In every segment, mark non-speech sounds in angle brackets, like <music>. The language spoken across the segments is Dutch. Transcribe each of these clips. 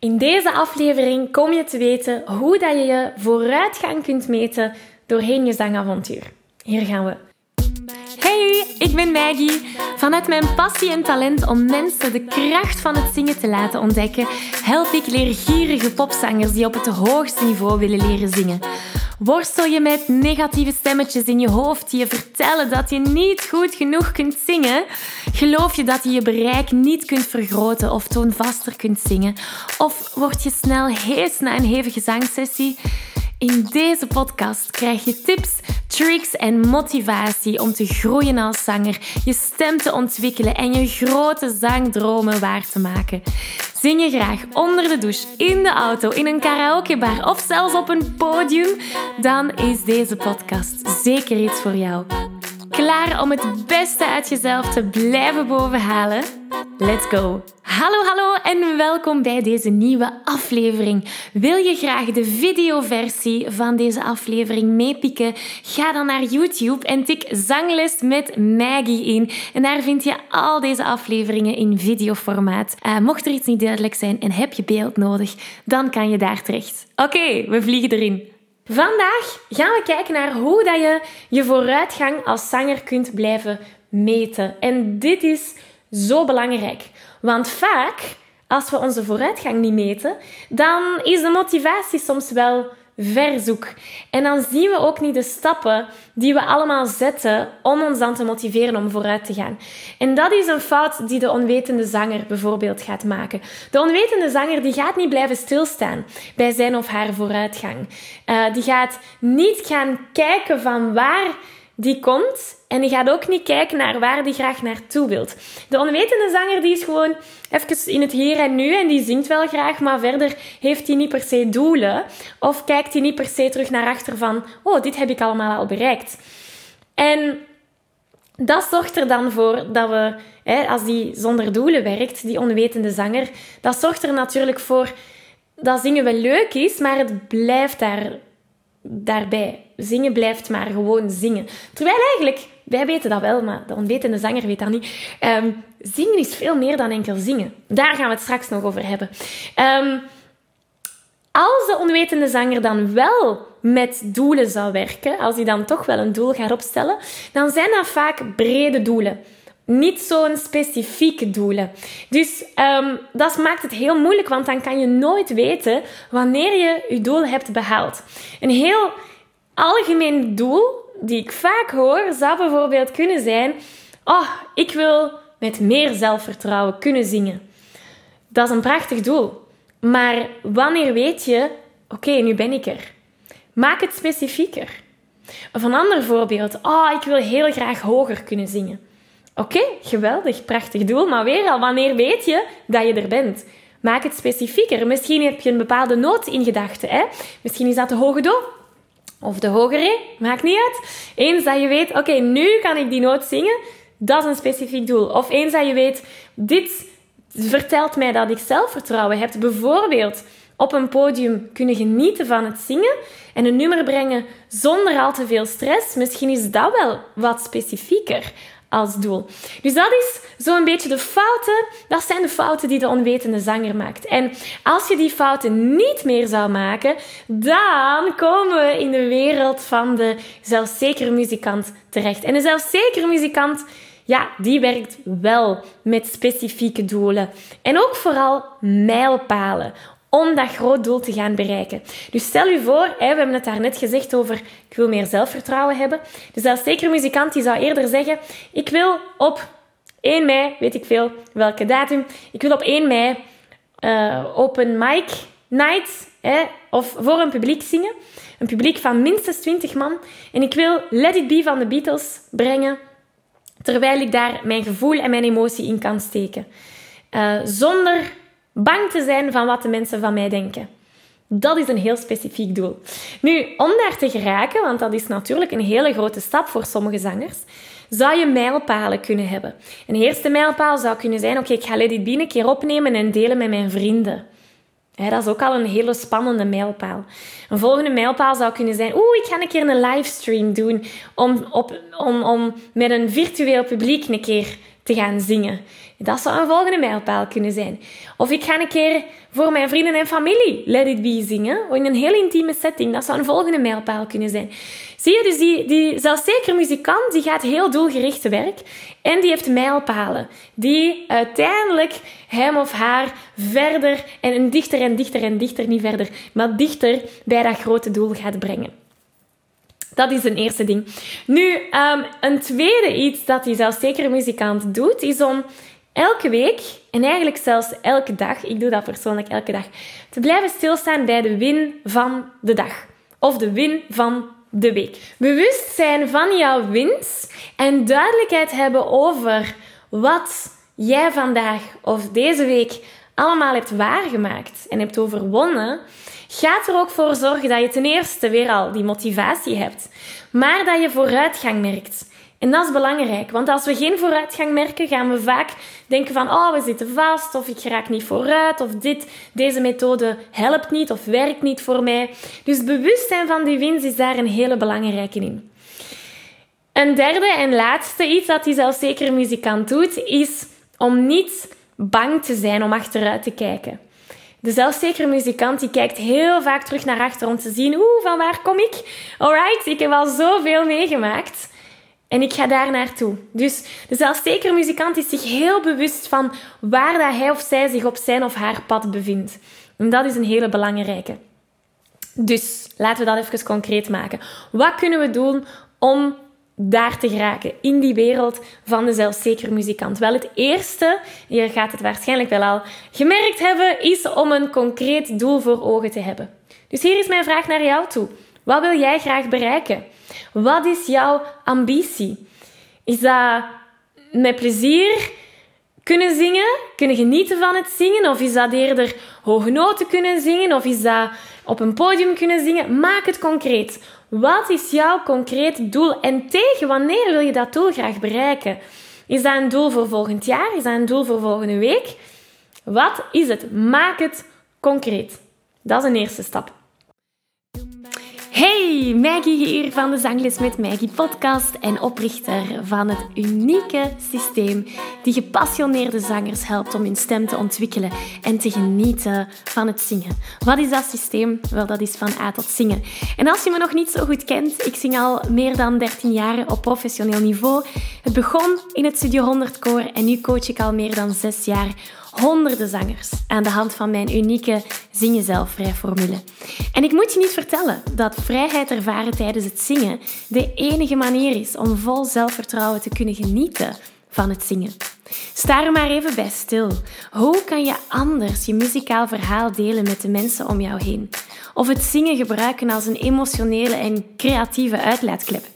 In deze aflevering kom je te weten hoe dat je je vooruitgang kunt meten doorheen je zangavontuur. Hier gaan we. Hey, ik ben Maggie. Vanuit mijn passie en talent om mensen de kracht van het zingen te laten ontdekken, help ik leergierige popzangers die op het hoogste niveau willen leren zingen. Worstel je met negatieve stemmetjes in je hoofd die je vertellen dat je niet goed genoeg kunt zingen? Geloof je dat je je bereik niet kunt vergroten of toonvaster kunt zingen? Of word je snel hees na een hevige zangsessie? In deze podcast krijg je tips, tricks en motivatie om te groeien als zanger, je stem te ontwikkelen en je grote zangdromen waar te maken. Zing je graag onder de douche, in de auto, in een karaokebar of zelfs op een podium? Dan is deze podcast zeker iets voor jou. Klaar om het beste uit jezelf te blijven bovenhalen? Let's go! Hallo, hallo en welkom bij deze nieuwe aflevering. Wil je graag de videoversie van deze aflevering meepikken? Ga dan naar YouTube en tik Zangles met Maggie in. En daar vind je al deze afleveringen in videoformaat. Uh, mocht er iets niet duidelijk zijn en heb je beeld nodig, dan kan je daar terecht. Oké, we vliegen erin. Vandaag gaan we kijken naar hoe dat je je vooruitgang als zanger kunt blijven meten. En dit is zo belangrijk. Want vaak, als we onze vooruitgang niet meten, dan is de motivatie soms wel verzoek. En dan zien we ook niet de stappen die we allemaal zetten om ons dan te motiveren om vooruit te gaan. En dat is een fout die de onwetende zanger bijvoorbeeld gaat maken. De onwetende zanger die gaat niet blijven stilstaan bij zijn of haar vooruitgang. Uh, die gaat niet gaan kijken van waar die komt en die gaat ook niet kijken naar waar die graag naartoe wilt. De onwetende zanger die is gewoon even in het hier en nu en die zingt wel graag, maar verder heeft hij niet per se doelen of kijkt hij niet per se terug naar achter van oh, dit heb ik allemaal al bereikt. En dat zorgt er dan voor dat we, hè, als die zonder doelen werkt, die onwetende zanger, dat zorgt er natuurlijk voor dat zingen wel leuk is, maar het blijft daar daarbij. Zingen blijft maar gewoon zingen. Terwijl eigenlijk, wij weten dat wel, maar de onwetende zanger weet dat niet. Um, zingen is veel meer dan enkel zingen. Daar gaan we het straks nog over hebben. Um, als de onwetende zanger dan wel met doelen zou werken, als hij dan toch wel een doel gaat opstellen, dan zijn dat vaak brede doelen niet zo'n specifieke doelen. Dus um, dat maakt het heel moeilijk, want dan kan je nooit weten wanneer je je doel hebt behaald. Een heel algemeen doel die ik vaak hoor, zou bijvoorbeeld kunnen zijn: Oh, ik wil met meer zelfvertrouwen kunnen zingen. Dat is een prachtig doel. Maar wanneer weet je, oké, nu ben ik er? Maak het specifieker. Of een ander voorbeeld. Oh, ik wil heel graag hoger kunnen zingen. Oké, geweldig, prachtig doel, maar weer al, wanneer weet je dat je er bent? Maak het specifieker. Misschien heb je een bepaalde noot in gedachten. Misschien is dat de hoge do of de hoge re, maakt niet uit. Eens dat je weet, oké, nu kan ik die noot zingen, dat is een specifiek doel. Of eens dat je weet, dit vertelt mij dat ik zelfvertrouwen heb. Bijvoorbeeld op een podium kunnen genieten van het zingen en een nummer brengen zonder al te veel stress. Misschien is dat wel wat specifieker als doel. Dus dat is zo'n beetje de fouten. Dat zijn de fouten die de onwetende zanger maakt. En als je die fouten niet meer zou maken, dan komen we in de wereld van de zelfzekere muzikant terecht. En de zelfzekere muzikant, ja, die werkt wel met specifieke doelen. En ook vooral mijlpalen om dat groot doel te gaan bereiken. Dus stel je voor, we hebben het daar net gezegd over, ik wil meer zelfvertrouwen hebben. Dus als zeker muzikant die zou eerder zeggen, ik wil op 1 mei, weet ik veel welke datum, ik wil op 1 mei uh, open mic night hè, of voor een publiek zingen. Een publiek van minstens 20 man. En ik wil Let It Be van de Beatles brengen, terwijl ik daar mijn gevoel en mijn emotie in kan steken. Uh, zonder Bang te zijn van wat de mensen van mij denken. Dat is een heel specifiek doel. Nu, om daar te geraken, want dat is natuurlijk een hele grote stap voor sommige zangers, zou je mijlpalen kunnen hebben. Een eerste mijlpaal zou kunnen zijn: oké, ik ga Let It Be een keer opnemen en delen met mijn vrienden. dat is ook al een hele spannende mijlpaal. Een volgende mijlpaal zou kunnen zijn: oeh, ik ga een keer een livestream doen om, op, om, om met een virtueel publiek een keer te gaan zingen. Dat zou een volgende mijlpaal kunnen zijn. Of ik ga een keer voor mijn vrienden en familie Let It Be zingen. In een heel intieme setting. Dat zou een volgende mijlpaal kunnen zijn. Zie je, dus die, die zelfzeker muzikant die gaat heel doelgericht te werk. En die heeft mijlpalen. Die uiteindelijk hem of haar verder en dichter en dichter en dichter, niet verder, maar dichter bij dat grote doel gaat brengen. Dat is een eerste ding. Nu, um, een tweede iets dat die zelfzekere muzikant doet, is om elke week, en eigenlijk zelfs elke dag, ik doe dat persoonlijk elke dag, te blijven stilstaan bij de win van de dag. Of de win van de week. Bewust zijn van jouw wins en duidelijkheid hebben over wat jij vandaag of deze week allemaal hebt waargemaakt en hebt overwonnen, gaat er ook voor zorgen dat je ten eerste weer al die motivatie hebt, maar dat je vooruitgang merkt. En dat is belangrijk, want als we geen vooruitgang merken, gaan we vaak denken van, oh, we zitten vast, of ik raak niet vooruit, of dit, deze methode helpt niet, of werkt niet voor mij. Dus bewustzijn van die winst is daar een hele belangrijke in. Een derde en laatste iets dat die zelfzekere muzikant doet, is om niet bang te zijn om achteruit te kijken. De zelfzekere muzikant die kijkt heel vaak terug naar achter om te zien, oeh, van waar kom ik? Alright, ik heb al zoveel meegemaakt. En ik ga daar naartoe. Dus de zelfzekere muzikant is zich heel bewust van waar dat hij of zij zich op zijn of haar pad bevindt. En dat is een hele belangrijke. Dus laten we dat even concreet maken. Wat kunnen we doen om daar te geraken, in die wereld van de zelfzekere muzikant? Wel, het eerste, je gaat het waarschijnlijk wel al gemerkt hebben, is om een concreet doel voor ogen te hebben. Dus hier is mijn vraag naar jou toe. Wat wil jij graag bereiken? Wat is jouw ambitie? Is dat met plezier kunnen zingen, kunnen genieten van het zingen? Of is dat eerder hoge noten kunnen zingen? Of is dat op een podium kunnen zingen? Maak het concreet. Wat is jouw concreet doel en tegen wanneer wil je dat doel graag bereiken? Is dat een doel voor volgend jaar? Is dat een doel voor volgende week? Wat is het? Maak het concreet. Dat is een eerste stap. Hey, Maggie hier van de Zangles met Maggie podcast en oprichter van het unieke systeem die gepassioneerde zangers helpt om hun stem te ontwikkelen en te genieten van het zingen. Wat is dat systeem? Wel, dat is van A tot zingen. En als je me nog niet zo goed kent, ik zing al meer dan 13 jaar op professioneel niveau. Het begon in het Studio 100 Koor en nu coach ik al meer dan 6 jaar honderden zangers aan de hand van mijn unieke Zing Jezelf Vrij formule. En ik moet je niet vertellen dat vrijheid ervaren tijdens het zingen de enige manier is om vol zelfvertrouwen te kunnen genieten van het zingen. Sta er maar even bij stil. Hoe kan je anders je muzikaal verhaal delen met de mensen om jou heen? Of het zingen gebruiken als een emotionele en creatieve uitlaatklep?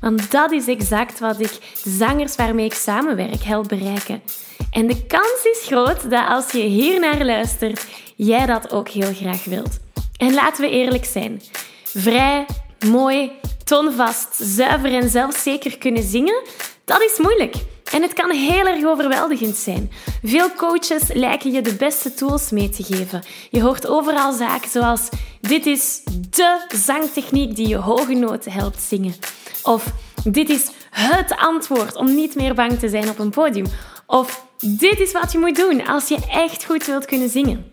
Want dat is exact wat ik zangers waarmee ik samenwerk help bereiken. En de kans is groot dat als je hier naar luistert, jij dat ook heel graag wilt. En laten we eerlijk zijn. Vrij, mooi, toonvast, zuiver en zelfzeker kunnen zingen, dat is moeilijk. En het kan heel erg overweldigend zijn. Veel coaches lijken je de beste tools mee te geven. Je hoort overal zaken zoals: dit is de zangtechniek die je hoge noten helpt zingen. Of dit is het antwoord om niet meer bang te zijn op een podium. Of dit is wat je moet doen als je echt goed wilt kunnen zingen.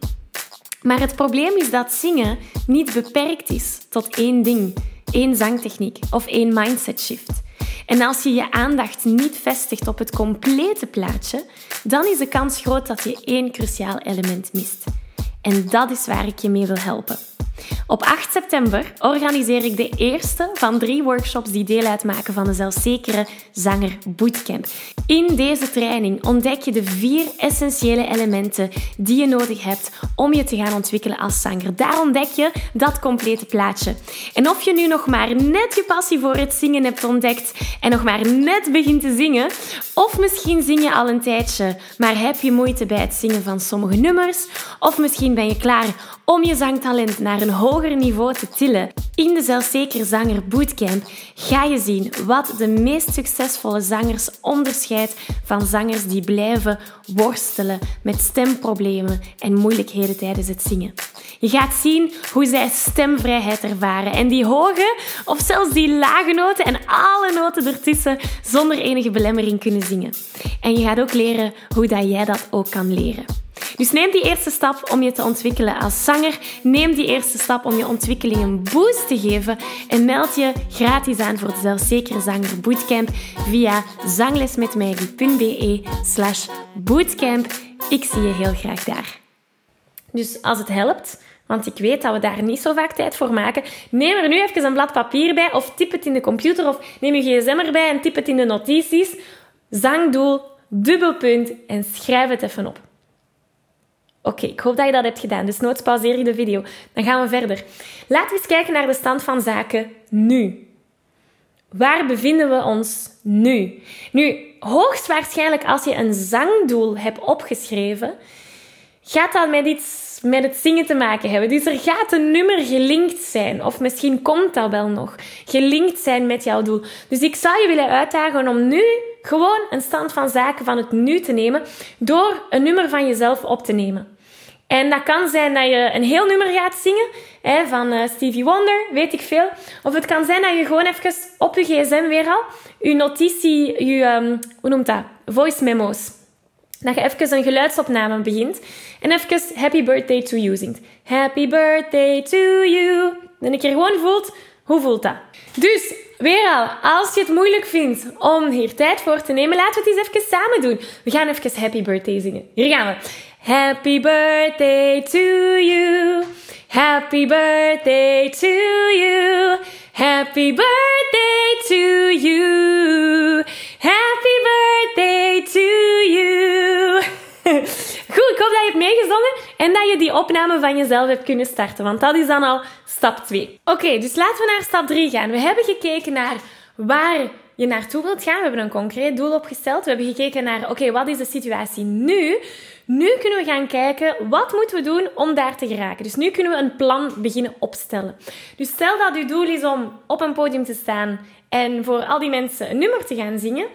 Maar het probleem is dat zingen niet beperkt is tot één ding, één zangtechniek of één mindset shift. En als je je aandacht niet vestigt op het complete plaatje, dan is de kans groot dat je één cruciaal element mist. En dat is waar ik je mee wil helpen. Op 8 september organiseer ik de eerste van drie workshops die deel uitmaken van de Zelfzekere Zanger Bootcamp. In deze training ontdek je de vier essentiële elementen die je nodig hebt om je te gaan ontwikkelen als zanger. Daar ontdek je dat complete plaatje. En of je nu nog maar net je passie voor het zingen hebt ontdekt en nog maar net begint te zingen, of misschien zing je al een tijdje, maar heb je moeite bij het zingen van sommige nummers, of misschien ben je klaar om je zangtalent naar een hoger niveau te tillen. In de Zelfzeker Zanger Bootcamp ga je zien wat de meest succesvolle zangers onderscheidt van zangers die blijven worstelen met stemproblemen en moeilijkheden tijdens het zingen. Je gaat zien hoe zij stemvrijheid ervaren. En die hoge of zelfs die lage noten en alle noten ertussen zonder enige belemmering kunnen zingen. En je gaat ook leren hoe dat jij dat ook kan leren. Dus neem die eerste stap om je te ontwikkelen als zanger. Neem die eerste stap om je ontwikkeling een boost te geven. En meld je gratis aan voor de Zelfzekere Zanger Bootcamp via zanglesmetmaggie.be slash bootcamp. Ik zie je heel graag daar. Dus als het helpt, want ik weet dat we daar niet zo vaak tijd voor maken, neem er nu even een blad papier bij of typ het in de computer of neem je gsm erbij en typ het in de notities. Zangdoel, dubbelpunt en schrijf het even op. Oké, ik hoop dat je dat hebt gedaan. Dus nooit pauzeer je de video. Dan gaan we verder. Laten we eens kijken naar de stand van zaken nu. Waar bevinden we ons nu? Nu, hoogstwaarschijnlijk als je een zangdoel hebt opgeschreven, gaat dat met iets met het zingen te maken hebben. Dus er gaat een nummer gelinkt zijn, of misschien komt dat wel nog, gelinkt zijn met jouw doel. Dus ik zou je willen uitdagen om nu gewoon een stand van zaken van het nu te nemen, door een nummer van jezelf op te nemen. En dat kan zijn dat je een heel nummer gaat zingen, hè, van uh, Stevie Wonder, weet ik veel. Of het kan zijn dat je gewoon even op je gsm weer al, je notitie, je, um, hoe noemt dat, voice memo's. Dat je even een geluidsopname begint en even Happy Birthday to You zingt. Happy Birthday to you. En ik keer gewoon voelt, hoe voelt dat? Dus, weer al, als je het moeilijk vindt om hier tijd voor te nemen, laten we het eens even samen doen. We gaan even Happy Birthday zingen. Hier gaan we. Happy birthday to you. Happy birthday to you. Happy birthday to you. Happy birthday to you. <laughs> Goed, ik hoop dat je hebt meegezongen en dat je die opname van jezelf hebt kunnen starten, want dat is dan al stap 2. Oké, dus laten we naar stap 3 gaan. We hebben gekeken naar waar je naartoe wilt gaan. We hebben een concreet doel opgesteld. We hebben gekeken naar, oké, wat is de situatie nu? Nu kunnen we gaan kijken, wat moeten we doen om daar te geraken? Dus nu kunnen we een plan beginnen opstellen. Dus stel dat uw doel is om op een podium te staan en voor al die mensen een nummer te gaan zingen.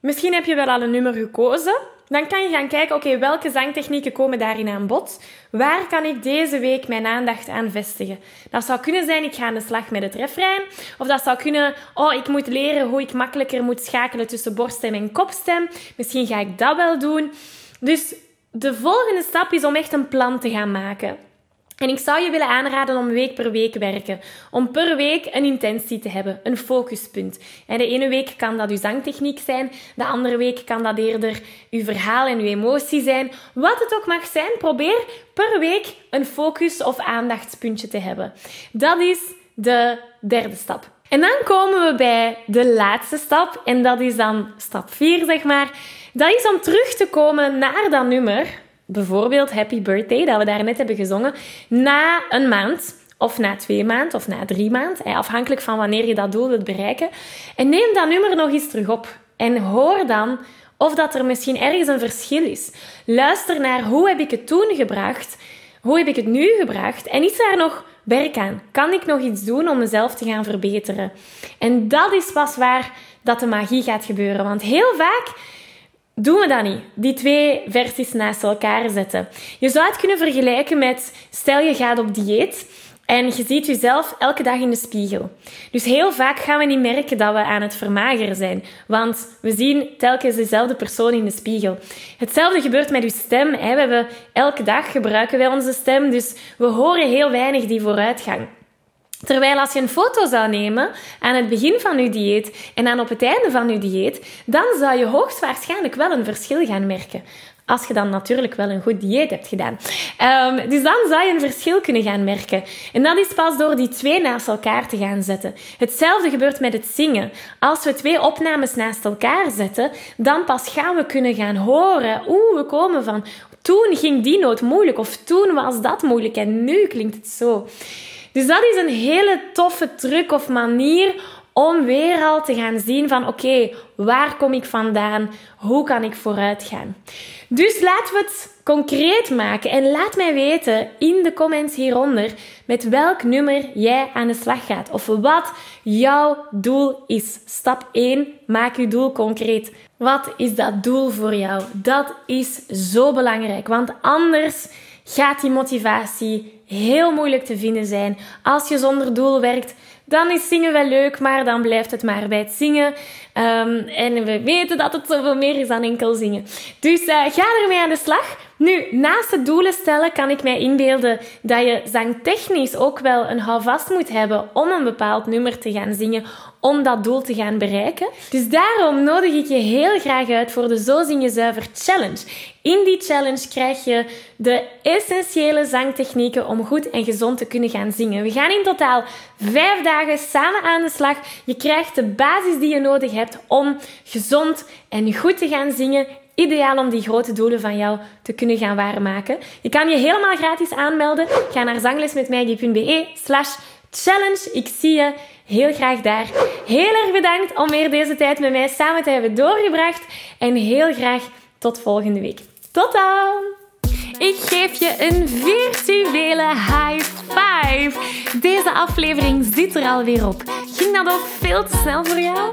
Misschien heb je wel al een nummer gekozen. Dan kan je gaan kijken, oké, welke zangtechnieken komen daarin aan bod? Waar kan ik deze week mijn aandacht aan vestigen? Dat zou kunnen zijn, ik ga aan de slag met het refrein. Of dat zou kunnen, oh, ik moet leren hoe ik makkelijker moet schakelen tussen borststem en kopstem. Misschien ga ik dat wel doen. Dus de volgende stap is om echt een plan te gaan maken. En ik zou je willen aanraden om week per week werken. Om per week een intentie te hebben, een focuspunt. En de ene week kan dat uw zangtechniek zijn, de andere week kan dat eerder uw verhaal en uw emotie zijn. Wat het ook mag zijn, probeer per week een focus of aandachtspuntje te hebben. Dat is de derde stap. En dan komen we bij de laatste stap, en dat is dan stap 4, zeg maar. Dat is om terug te komen naar dat nummer, bijvoorbeeld Happy Birthday, dat we daar net hebben gezongen, na een maand. Of na twee maanden, of na drie maanden, afhankelijk van wanneer je dat doel wilt bereiken. En neem dat nummer nog eens terug op. En hoor dan of dat er misschien ergens een verschil is. Luister naar hoe heb ik het toen gebracht, hoe heb ik het nu gebracht en is daar nog werk aan? Kan ik nog iets doen om mezelf te gaan verbeteren? En dat is pas waar dat de magie gaat gebeuren. Want heel vaak doen we dat niet. Die twee versies naast elkaar zetten. Je zou het kunnen vergelijken met, stel je gaat op dieet en je ziet jezelf elke dag in de spiegel. Dus heel vaak gaan we niet merken dat we aan het vermageren zijn, want we zien telkens dezelfde persoon in de spiegel. Hetzelfde gebeurt met uw stem. We hebben elke dag gebruiken wij onze stem, dus we horen heel weinig die vooruitgang. Terwijl als je een foto zou nemen aan het begin van je dieet en aan op het einde van je dieet, dan zou je hoogstwaarschijnlijk wel een verschil gaan merken. Als je dan natuurlijk wel een goed dieet hebt gedaan. Um, dus dan zou je een verschil kunnen gaan merken. En dat is pas door die twee naast elkaar te gaan zetten. Hetzelfde gebeurt met het zingen. Als we twee opnames naast elkaar zetten, dan pas gaan we kunnen gaan horen. Oeh, we komen van. Toen ging die noot moeilijk, of toen was dat moeilijk en nu klinkt het zo. Dus dat is een hele toffe truc of manier om weer al te gaan zien van oké, waar kom ik vandaan? Hoe kan ik vooruit gaan? Dus laten we het concreet maken en laat mij weten in de comments hieronder met welk nummer jij aan de slag gaat of wat jouw doel is. Stap 1, maak je doel concreet. Wat is dat doel voor jou? Dat is zo belangrijk, want anders gaat die motivatie heel moeilijk te vinden zijn. Als je zonder doel werkt, dan is zingen wel leuk, maar dan blijft het maar bij het zingen. Um, en we weten dat het zoveel meer is dan enkel zingen. Dus uh, ga ermee aan de slag. Nu, naast het doelen stellen kan ik mij inbeelden dat je zangtechnisch ook wel een houvast moet hebben om een bepaald nummer te gaan zingen, om dat doel te gaan bereiken. Dus daarom nodig ik je heel graag uit voor de Zo Zing Je Zuiver Challenge. In die challenge krijg je de essentiële zangtechnieken om goed en gezond te kunnen gaan zingen. We gaan in totaal vijf dagen samen aan de slag. Je krijgt de basis die je nodig hebt om gezond en goed te gaan zingen ideaal om die grote doelen van jou te kunnen gaan waarmaken. Je kan je helemaal gratis aanmelden. Ga naar zanglesmetmaggie.be slash challenge. Ik zie je heel graag daar. Heel erg bedankt om weer deze tijd met mij samen te hebben doorgebracht. En heel graag tot volgende week. Tot dan! Ik geef je een virtuele high five. Deze aflevering zit er alweer op. Ging dat ook veel te snel voor jou?